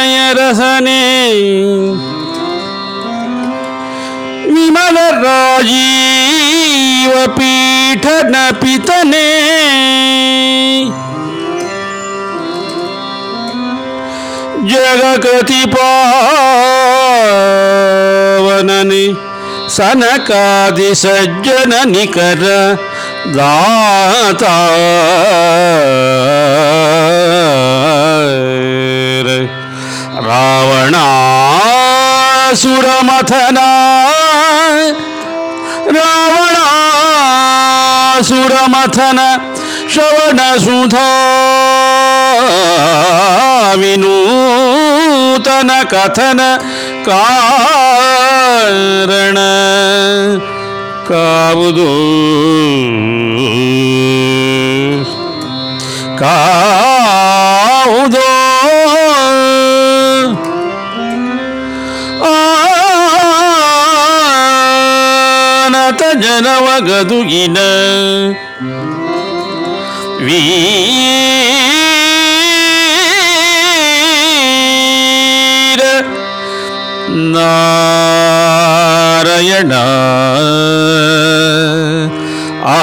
हृदय रसने विमल राजीव पीठ न सन का दिशन निकर दाता। ರಾವಣಾಸುರಮಥನ ರಾವಣಾಸುರಮಥನ ಶ್ರವಣ ಸುಧಾ ವಿನೂತನ ಕಥನ ಕಾರಣ. ಕಾವುದು ಕಾವುದು ജനവഗതുകിന വീ നാരായണ ആ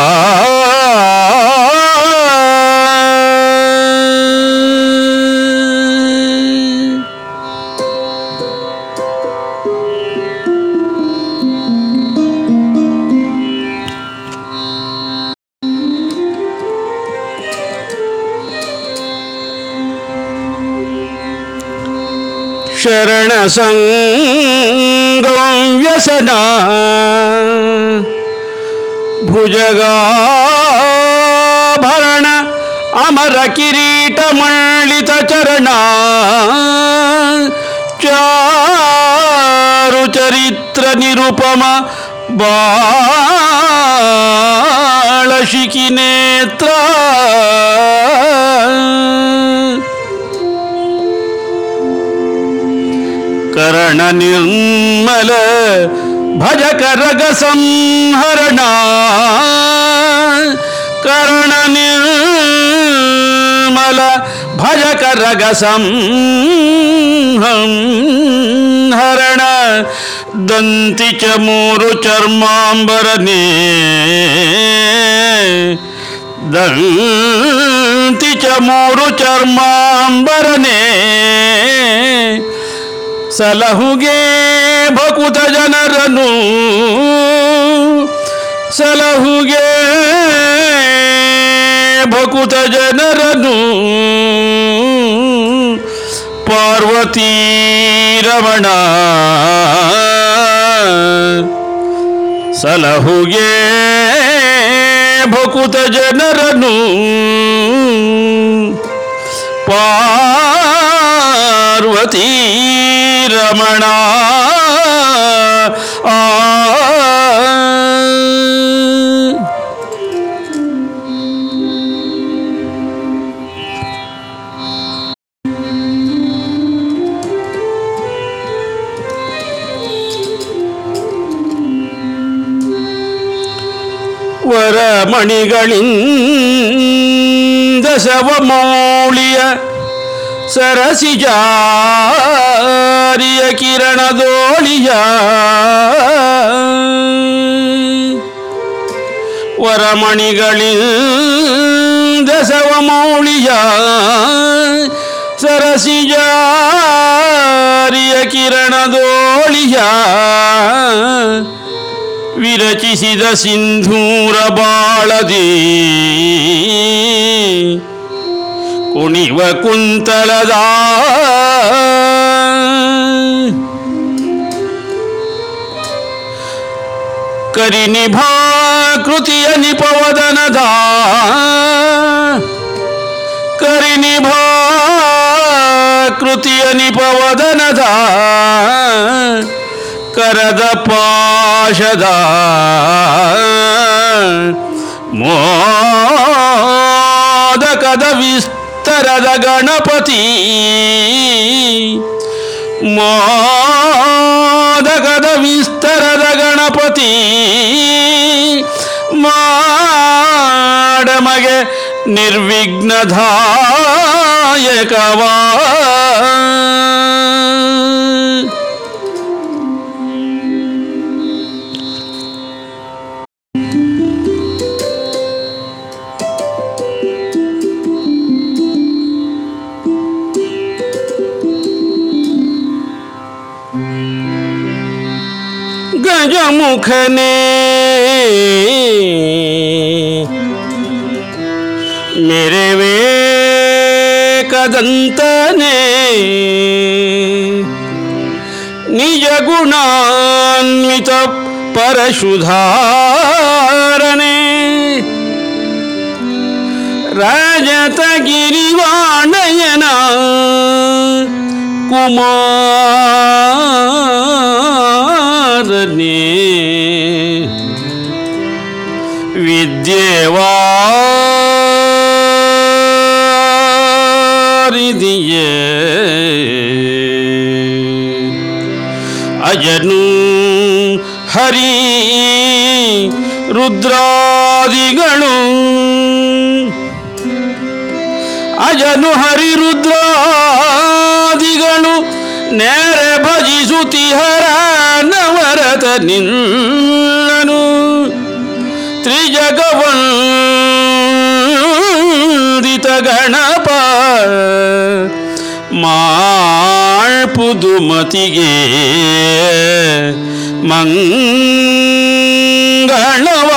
शरण संगम व्यसना भुजगा भरण अमर किरीट मंडित चरण। चारु चरित्र निरुपम बालशिकी नेत्र। करण निर्मल भज करग संहरणा करण निर्मल भज करग संहरण दंती च मूरु चर्मांबरने दंती च मूरु चर्मांबरने ಸಲಹುಗೆ ಭಕುತ ಜನರನು ಸಲಹುಗೆ ಭಕುತ ಜನರನು ಪಾರ್ವತೀ ರಮಣ ಸಲಹುಗೆ ಭಕುತ ಜನರನು ಪಾರ್ವತೀ ரமணா. வரமணிகளின் தசவமௌலிய சரசிஜாரிய கிரணதோழியா. வரமணிகளில் தசவமௌழியா. சரசிஜாரிய கிரணதோழியா. விரச்சிசித சிந்தூரபாளதீ ಕುಣಿವ ಕುಂತಲದ ಕರಿನಿಭಾ ಕೃತಿಯ ನಿಪವದನದ ಕರಿನಿಭಾ ಕೃತಿಯ ನಿಪವದನದ ಕರದ ಪಾಶದ ಮೋದಕದ ವಿಸ್ತರದ ಗಣಪತಿ ಮಾದಗದ ವಿಸ್ತರದ ಗಣಪತಿ ಮಾಡಮಗೆ ನಿರ್ವಿಘ್ನಧಾಯಕವಾ ওখানে मेरे वे कदंतने निज गुणान्वित परशुधारणे रजत गिरिवाणयना कुमार ಕುಮಾರನೇ ವಿದ್ಯೆವಾರಿದಿಯೇ ಅಜನು ಹರಿ ರುದ್ರಾದಿಗಳು. ಅಜನು ಹರಿ ರುದ್ರಾದಿಗಳು. ನೇರ ಭಜಿಸುತ್ತಿಹರ. ನಿನ್ನನು ತ್ರಿಜಗವಂದಿತ ಗಣಪ ಮಾಳ್ಪುದುಮತಿಗೆ ಮಂಗಳವ.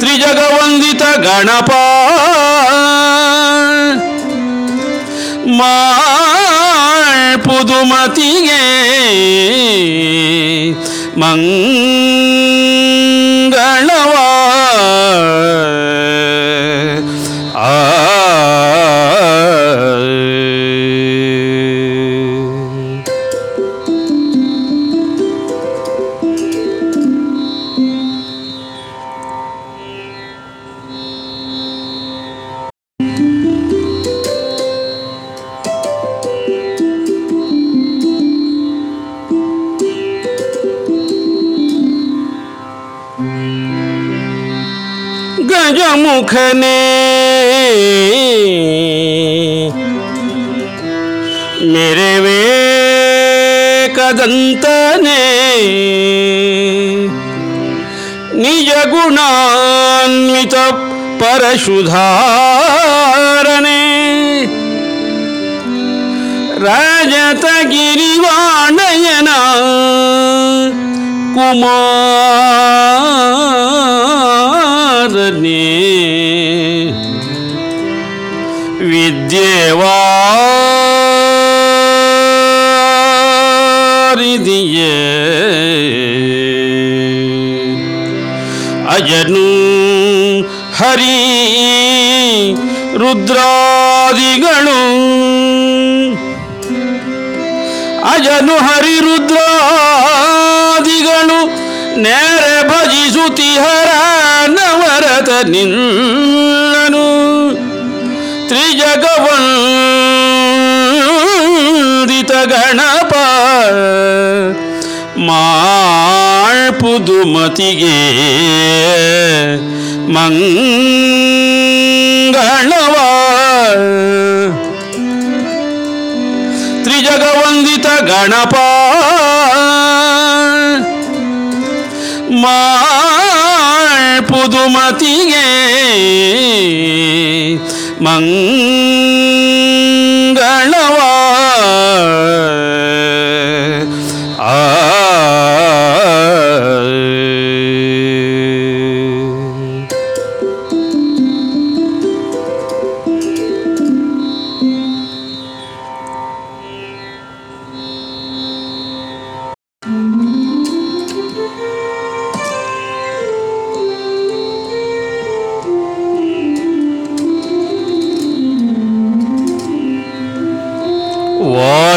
ತ್ರಿಜಗವಂದಿತ ಗಣಪ സുമതിയേ മങ്ങ ಕದಂತನೇ ನಿಜ ಗುಣಾನ್ವಿತ ಪರಶುಧಾರನೆ ರಾಜತಗಿರಿವಾಣಯನ ಕುಮಾರನೇ ವಿದ್ಯೆವಾರಿದಿಯೇ ಅಜನು ಹರಿ ರುದ್ರಾದಿಗಳು. ಅಜನು ಹರಿ ರುದ್ರಾದಿಗಳು ನೇರೆ ಹರ ನವರತ ನಿನ್ನನು ತ್ರಿಜಗವಂದಿತ ಗಣಪ ಮಾಳ್ಪುದುಮತಿಗೆ ಮಂಗಳವ ತ್ರಿಜಗವಂದಿತ ಗಣಪ ಮಾಳ್ಪುದುಮತಿಗೆ ಮಂಗಳವ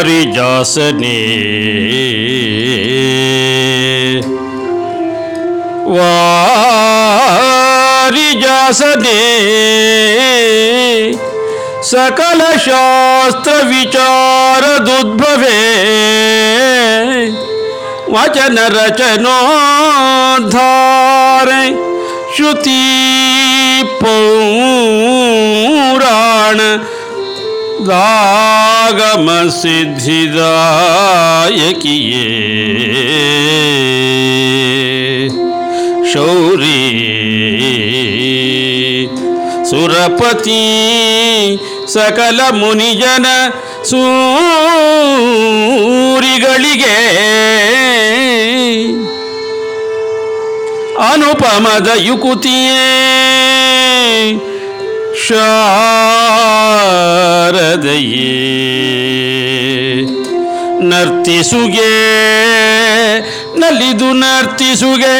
हरि जासने वारि जासने सकल शास्त्र विचार दुद्भवे वचन रचनोद्धार श्रुति पौराण। ದಾಗಮ ಸಿದ್ಧಿದಾಯಕಿಯೇ ಶೌರಿ ಸುರಪತಿ ಸಕಲ ಮುನಿಜನ ಸೂರಿಗಳಿಗೆ ಅನುಪಮದ ಯುಕುತಿಯೇ ಶಾರದಯೇ ನರ್ತಿಸುಗೆ ನಲಿದು ನರ್ತಿಸುಗೆ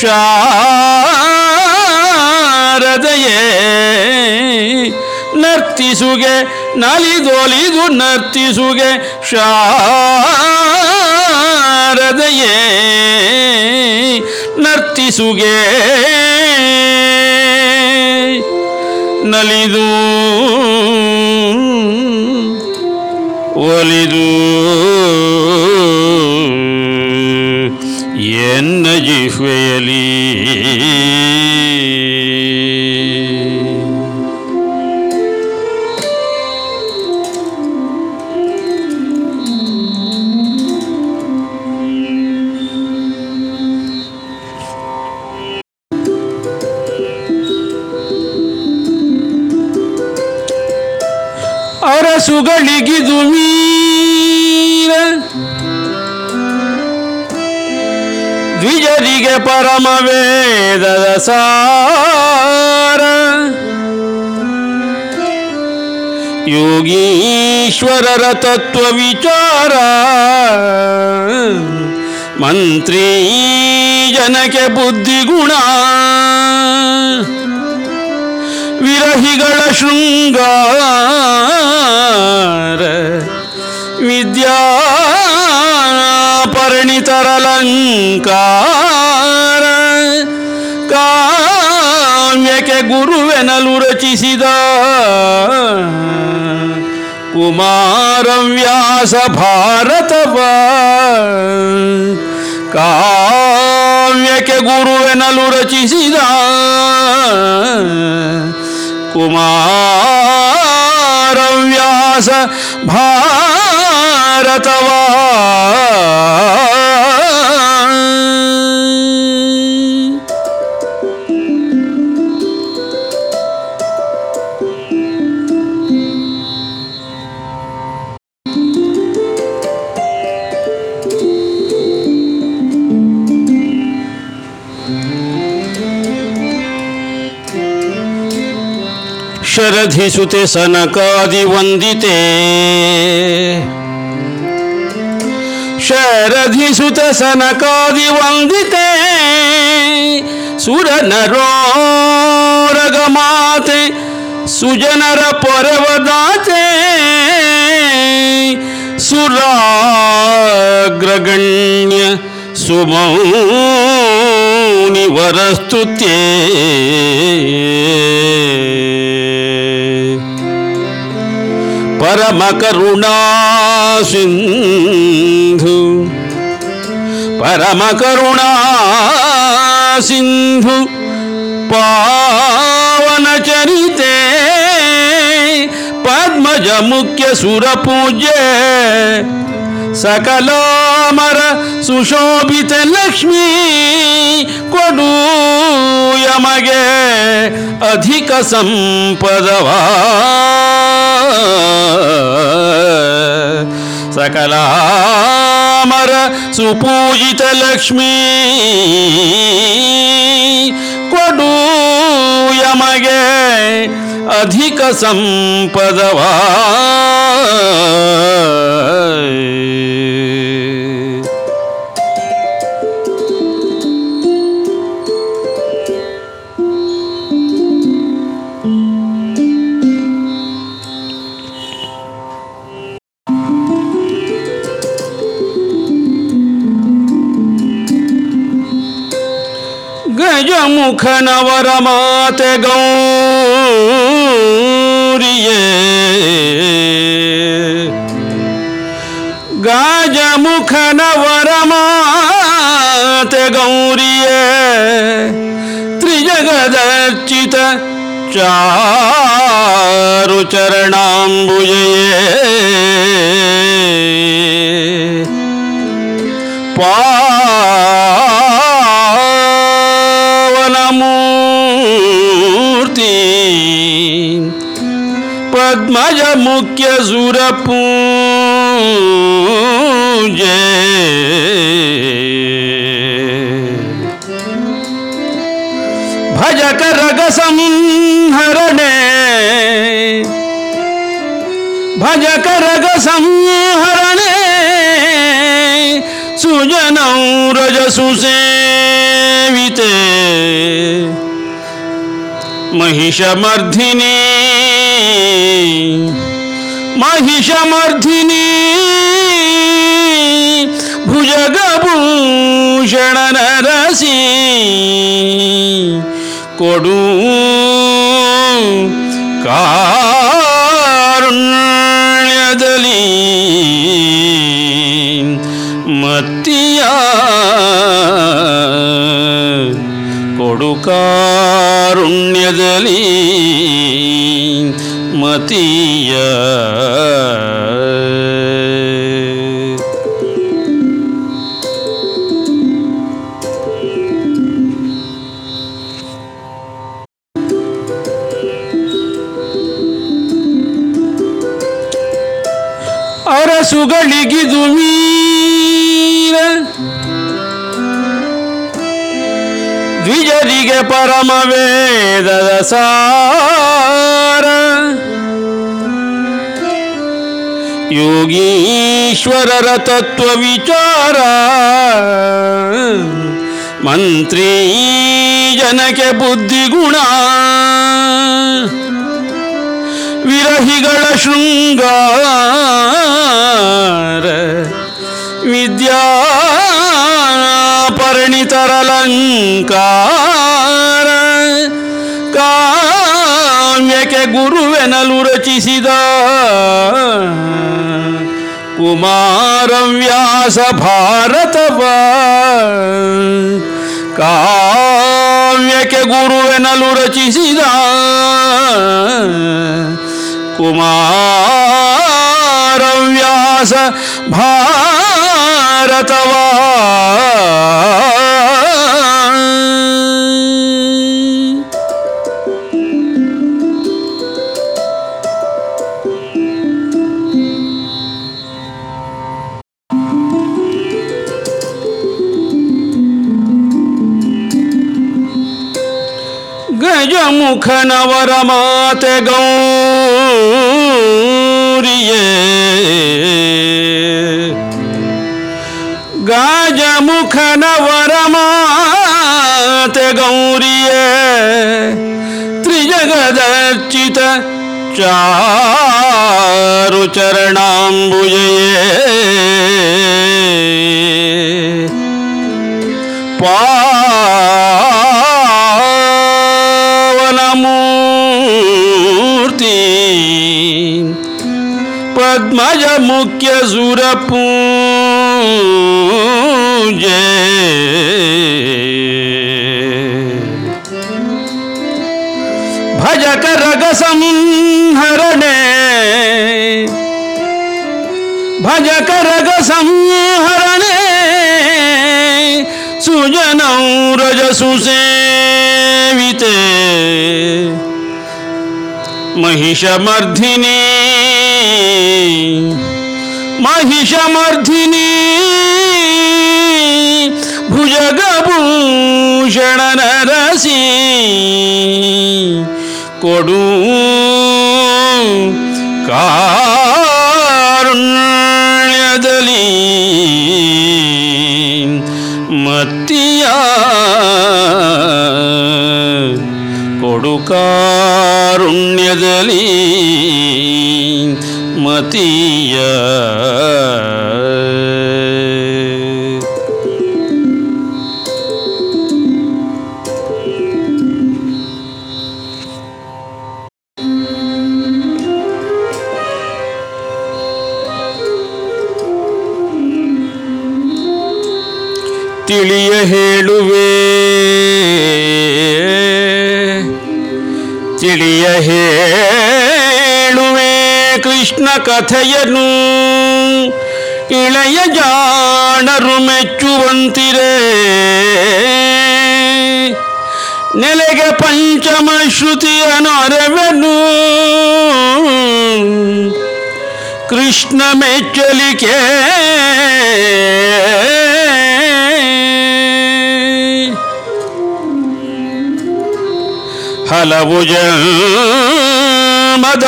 ಶಾರದೆಯೇ? ನರ್ತಿಸುಗೆ ನಲಿದೊಲಿದು ನರ್ತಿಸುಗೆ ಶಾರದೆಯೇ? ನರ್ತಿಸುಗೆ ನಲಿದು ಒಲಿದು. ವೇದದ ಸಾರ. ಯೋಗೀಶ್ವರರ ತತ್ವ ವಿಚಾರ. ಮಂತ್ರಿ ಜನಕ್ಕೆ ಬುದ್ಧಿಗುಣ. ವಿರಹಿಗಳ ಶೃಂಗಾರ. ವಿದ್ಯಾ ಪರಿಣಿತರಲಂಕಾರ ಕಾವ್ಯಕ್ಕೆ ಗುರುವೆನಲು ರಚಿಸಿದ ಕುಮಾರವ್ಯಾಸ ಭಾರತವ. ಕಾವ್ಯಕ್ಕೆ ಗುರುವೆನಲು ರಚಿಸಿದ ಕುಮಾರವ್ಯಾಸ ಭಾರತವ. शरधिसुते सनकादिवन्दिते। शरधिसुत सनकादिवन्दिते। सुरनरोरगमाते सुजनर परवदाते सुराग्रगण्य सुमौनिवरस्तुते। परम करुणा सिंधु। परम करुणा सिंधु पावन चरिते पद्मज मुख्य सुर पूज्य। ಸಕಲಾಮರ ಸುಶೋಭಿತ ಲಕ್ಷ್ಮೀ ಕೊಡು ಯಮಗೆ ಅಧಿಕ ಸಂಪದವ. ಸಕಲಾಮರ ಸುಪೂಜಿತ ಲಕ್ಷ್ಮೀ ಕೊಡು ಯಮಗೆ अधिक संपदवा गज मुख नवर माते गौ। ಗೌರಿಯೇ ಗಜಮುಖನವರ ಮಾತೆ ಗೌರಿಯೇ ತ್ರಿಜಗದರ್ಚಿತ ಚಾರು ಚರಣಾಂಬುಜಯೇ. ಪಾವನಮೂರ್ತಿ पद्मज मुख्य सूरपू पूजे। भजक रग संहरणे। भजक रग संहरणे। सुजनौ रज सुसेविते। महिषमर्धिनी ಮಹಿಷಮರ್ಧಿನಿ ಭುಜಗಭೂಷಣ ನರಸಿ ಕೊಡು ಕಾರುಣ್ಯದಲ್ಲಿ ಮತ್ತಿಯ ಕೊಡು ಕಾರುಣ್ಯದಲ್ಲಿ ಮತಿಯ. ಅರಸುಗಳಿಗಿದು ವೀರ. ದ್ವಿಜರಿಗೆ ಪರಮ ವೇದದ ಸಾರ. ಯೋಗೀಶ್ವರರ ತತ್ವ ವಿಚಾರ. ಮಂತ್ರಿ ಜನಕ್ಕೆ ಬುದ್ಧಿಗುಣ ವಿರಹಿಗಳ ಶೃಂಗಾರ. ವಿದ್ಯಾ ಪರಿಣಿತರಲಂಕಾರ ಕಾವ್ಯಕ್ಕೆ ಗುರುವೆನಲು ರಚಿಸಿದ ಕುಮಾರವ್ಯಾಸ ಭಾರತವ ಕಾವ್ಯಕ್ಕೆ ಗುರುವೆನಲು ರಚಿಸಿದ ಕುಮಾರವ್ಯಾಸ ಭಾರತವ ಗಜಮುಖನವರ ಮಾತೆ ಗೌರಿಯೇ ಗಜಮುಖನವರ ಮಾತೆ ಗೌರಿಯೇ ತ್ರಿಜಗದರ್ಚಿತ ಚಾರು ಚರಣಾಂಬುಜಯೇ ಪಾವನಮೂರ್ತಿ अज मुख्य सुर पूजे। भजक रग संहरणे भजक रग संहरणे सुजन रज सुसेविते। महिषमर्धिनी ಮಹಿಷಮರ್ಧಿನಿ ಭುಜಗಭೂಷಣ ನರಸಿ ಕೊಡು ಕಾರುಣ್ಯದಲ್ಲಿ ಮತ್ತಿಯ ಕೊಡು ಕಾರುಣ್ಯದಲ್ಲಿ ಮತಿಯ ತಿಳಿಯ ಹೇಳುವೆ ತಿಳಿಯ ಹೇಳುವೆ ಕೃಷ್ಣ ಕಥೆಯನು ಇಳೆಯ ಜಾಣರು ಮೆಚ್ಚುವಂತಿರೆ ನೆಲೆಗೆ ಪಂಚಮ ಶ್ರುತಿಯ ನೊರವೆನು ಕೃಷ್ಣ ಮೆಚ್ಚಲಿಕೆ ಹಲವು ಜನ್ಮದ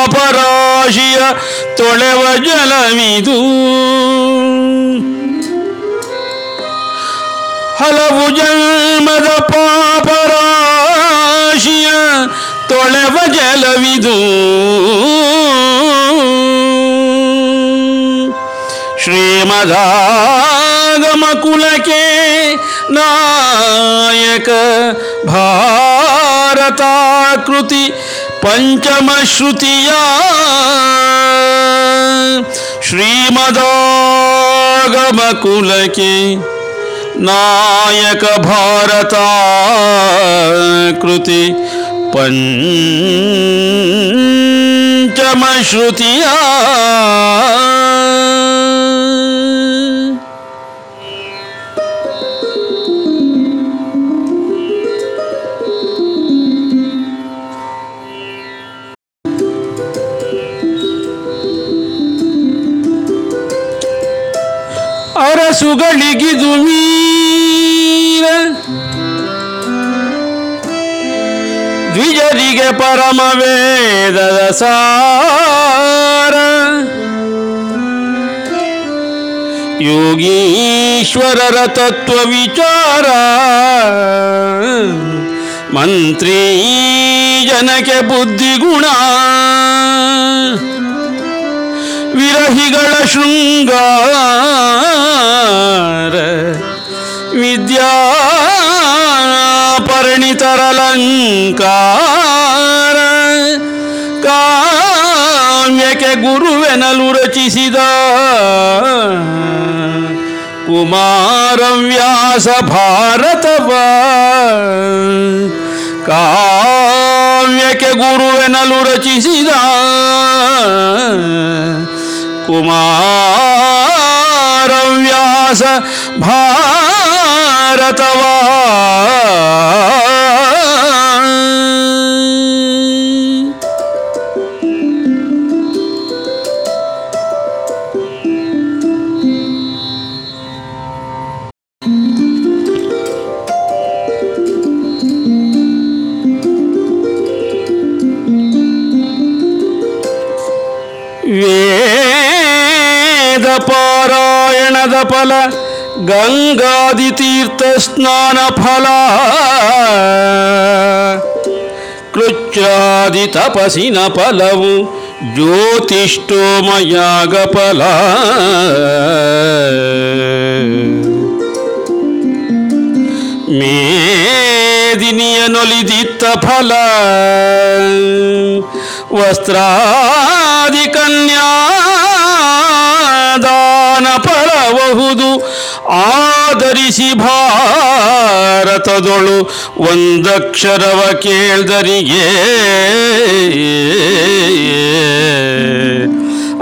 ಪಾಪರಾಶಿಯ ತೊಳೆವ ಜಲವಿದು ಹಲವು ಜನ್ಮದ ಪಾಪರಾಶಿಯ ತೊಳೆವ ಜಲವಿದು ಶ್ರೀಮದಾಗಮ ಕುಲಕ್ಕೆ ನಾಯಕ ಭಾರತಾಕೃತಿ पंचम श्रुतिया। श्रीमदागम कुल के नायक भारत कृति पंचम श्रुतिया। ಅರಸುಗಳಿಗಿದು ಮೀರ ದ್ವಿಜರಿಗೆ ಪರಮ ವೇದದ ಸಾರ. ಯೋಗೀಶ್ವರರ ತತ್ವ ವಿಚಾರ. ಮಂತ್ರಿ ಜನಕ್ಕೆ ಬುದ್ಧಿಗುಣ. ವಿರಹಿಗಳ ಶೃಂಗಾರ ವಿದ್ಯಾ ಪರಿಣಿತರಲಂಕಾರ ಕಾವ್ಯಕ್ಕೆ ಗುರುವೆನಲು ರಚಿಸಿದ ಕುಮಾರವ್ಯಾಸ ಭಾರತವ. ಕಾವ್ಯಕ್ಕೆ ಗುರುವೆನಲು ರಚಿಸಿದ कुमारव्यास भारतवा ಪಾರಾಯಣದ ಫಲ ಗಂಗಾದಿ ತೀರ್ಥ ಸ್ನಾನ ಫಲ ಕೃಚ್ಚಾದಿ ತಪಸಿನ ಫಲವು ಜ್ಯೋತಿಷ್ಠೋಮಯಾಗ ಫಲ ಮೇದಿನಿಯ ನೊಲಿದಿತ್ತ ಫಲ ವಸ್ತ್ರಾದಿ ಕನ್ಯಾದಾನ ಫಲಬಹುದು ಆದರಿಸಿ ಭಾರತದೊಳು ಒಂದಕ್ಷರವ ಕೇಳ್ದರಿಗೆ.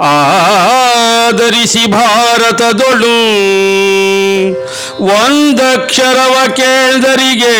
ಆದರಿಸಿ ಭಾರತದೊಳು ಒಂದಕ್ಷರವ ಕೇಳ್ದರಿಗೆ.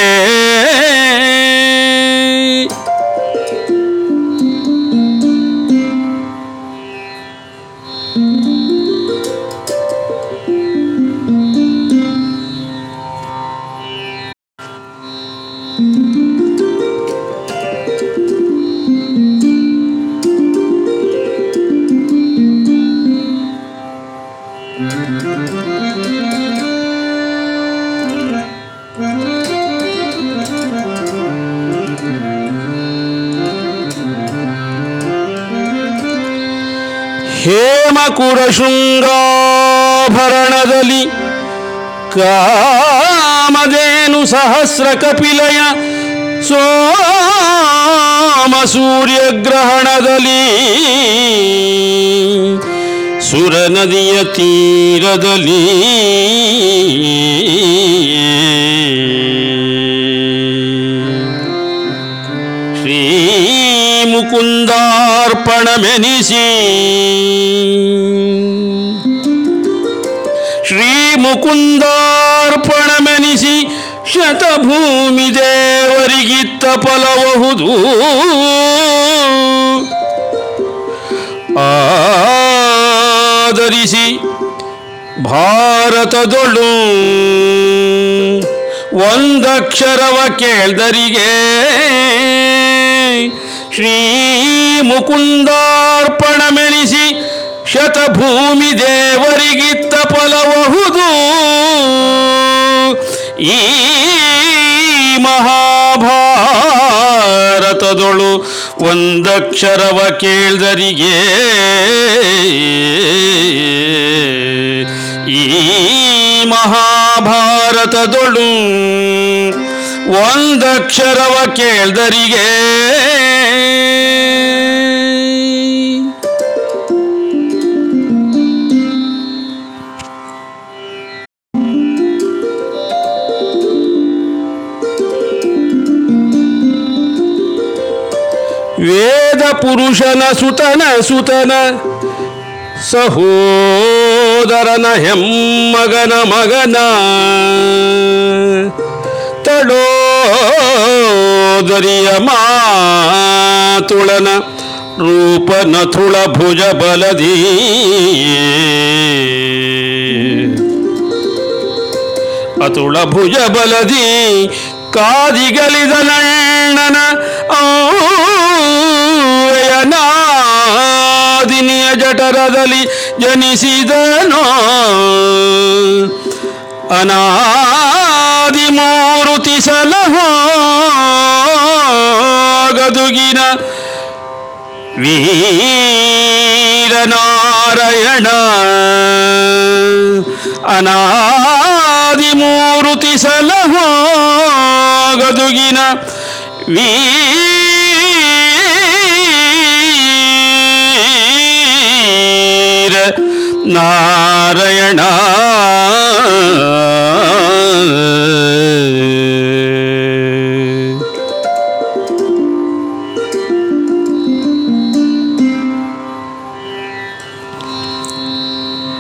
ಹೇಮಕುರ ಶೃಂಗಾಭರಣದಲ್ಲಿ. ಕಾಮದೇನು ಸಹಸ್ರ ಕಪಿಲಯ ಸೋಮ ಸೂರ್ಯಗ್ರಹಣದಲ್ಲಿ. ಸುರ ನದಿಯ ತೀರದಲ್ಲಿ. ಶ್ರೀ ಮುಕುಂದಾರ್ಪಣಮೆನಿಸಿ ಶ್ರೀ ಮುಕುಂದಾರ್ಪಣಮೆನಿಸಿ ಶತಭೂಮಿ ದೇವರಿಗಿತ್ತ ಫಲಬಹುದು ಆದರಿಸಿ ಭಾರತದೊಳು ಒಂದಕ್ಷರವ ಕೇಳ್ದರಿಗೆ ಶ್ರೀ ಮುಕುಂದಾರ್ಪಣ ಮೆಣಿಸಿ ಶತಭೂಮಿ ದೇವರಿಗಿತ್ತ ಫಲಬಹುದು ಈ ಮಹಾಭಾರತದೊಳು ಒಂದಕ್ಷರವ ಕೇಳ್ದರಿಗೆ ಈ ಮಹಾಭಾರತದೊಳು ಒಂದಕ್ಷರವ ಕೇಳ್ದರಿಗೆ. ವೇದ ಪುರುಷನ ಸುತನ ಸುತನ ಸಹೋದರನ ಹೆಮ್ಮಗನ ಮಗನ. ತಡೋದರಿಯ ಮಾತುಳನ ರೂಪನ ತುಳ ಭುಜ ಬಲದಿ. ಅತುಳ ಭುಜ ಬಲದಿ ಕಾದಿಗಲಿದ ನಣ್ಣನ ನಾದಿನಿಯ ಜಠರದಲ್ಲಿ ಜನಿಸಿದನೋ. ಅನಾದಿ ಮೂರುತಿ ಸಲಹೋ ಗದುಗಿನ ವೀರನಾರಾಯಣ. ಅನಾದಿ ಮೂರುತಿ ಸಲಹೋ ಗದುಗಿನ ವೀರ ನಾರಾಯಣ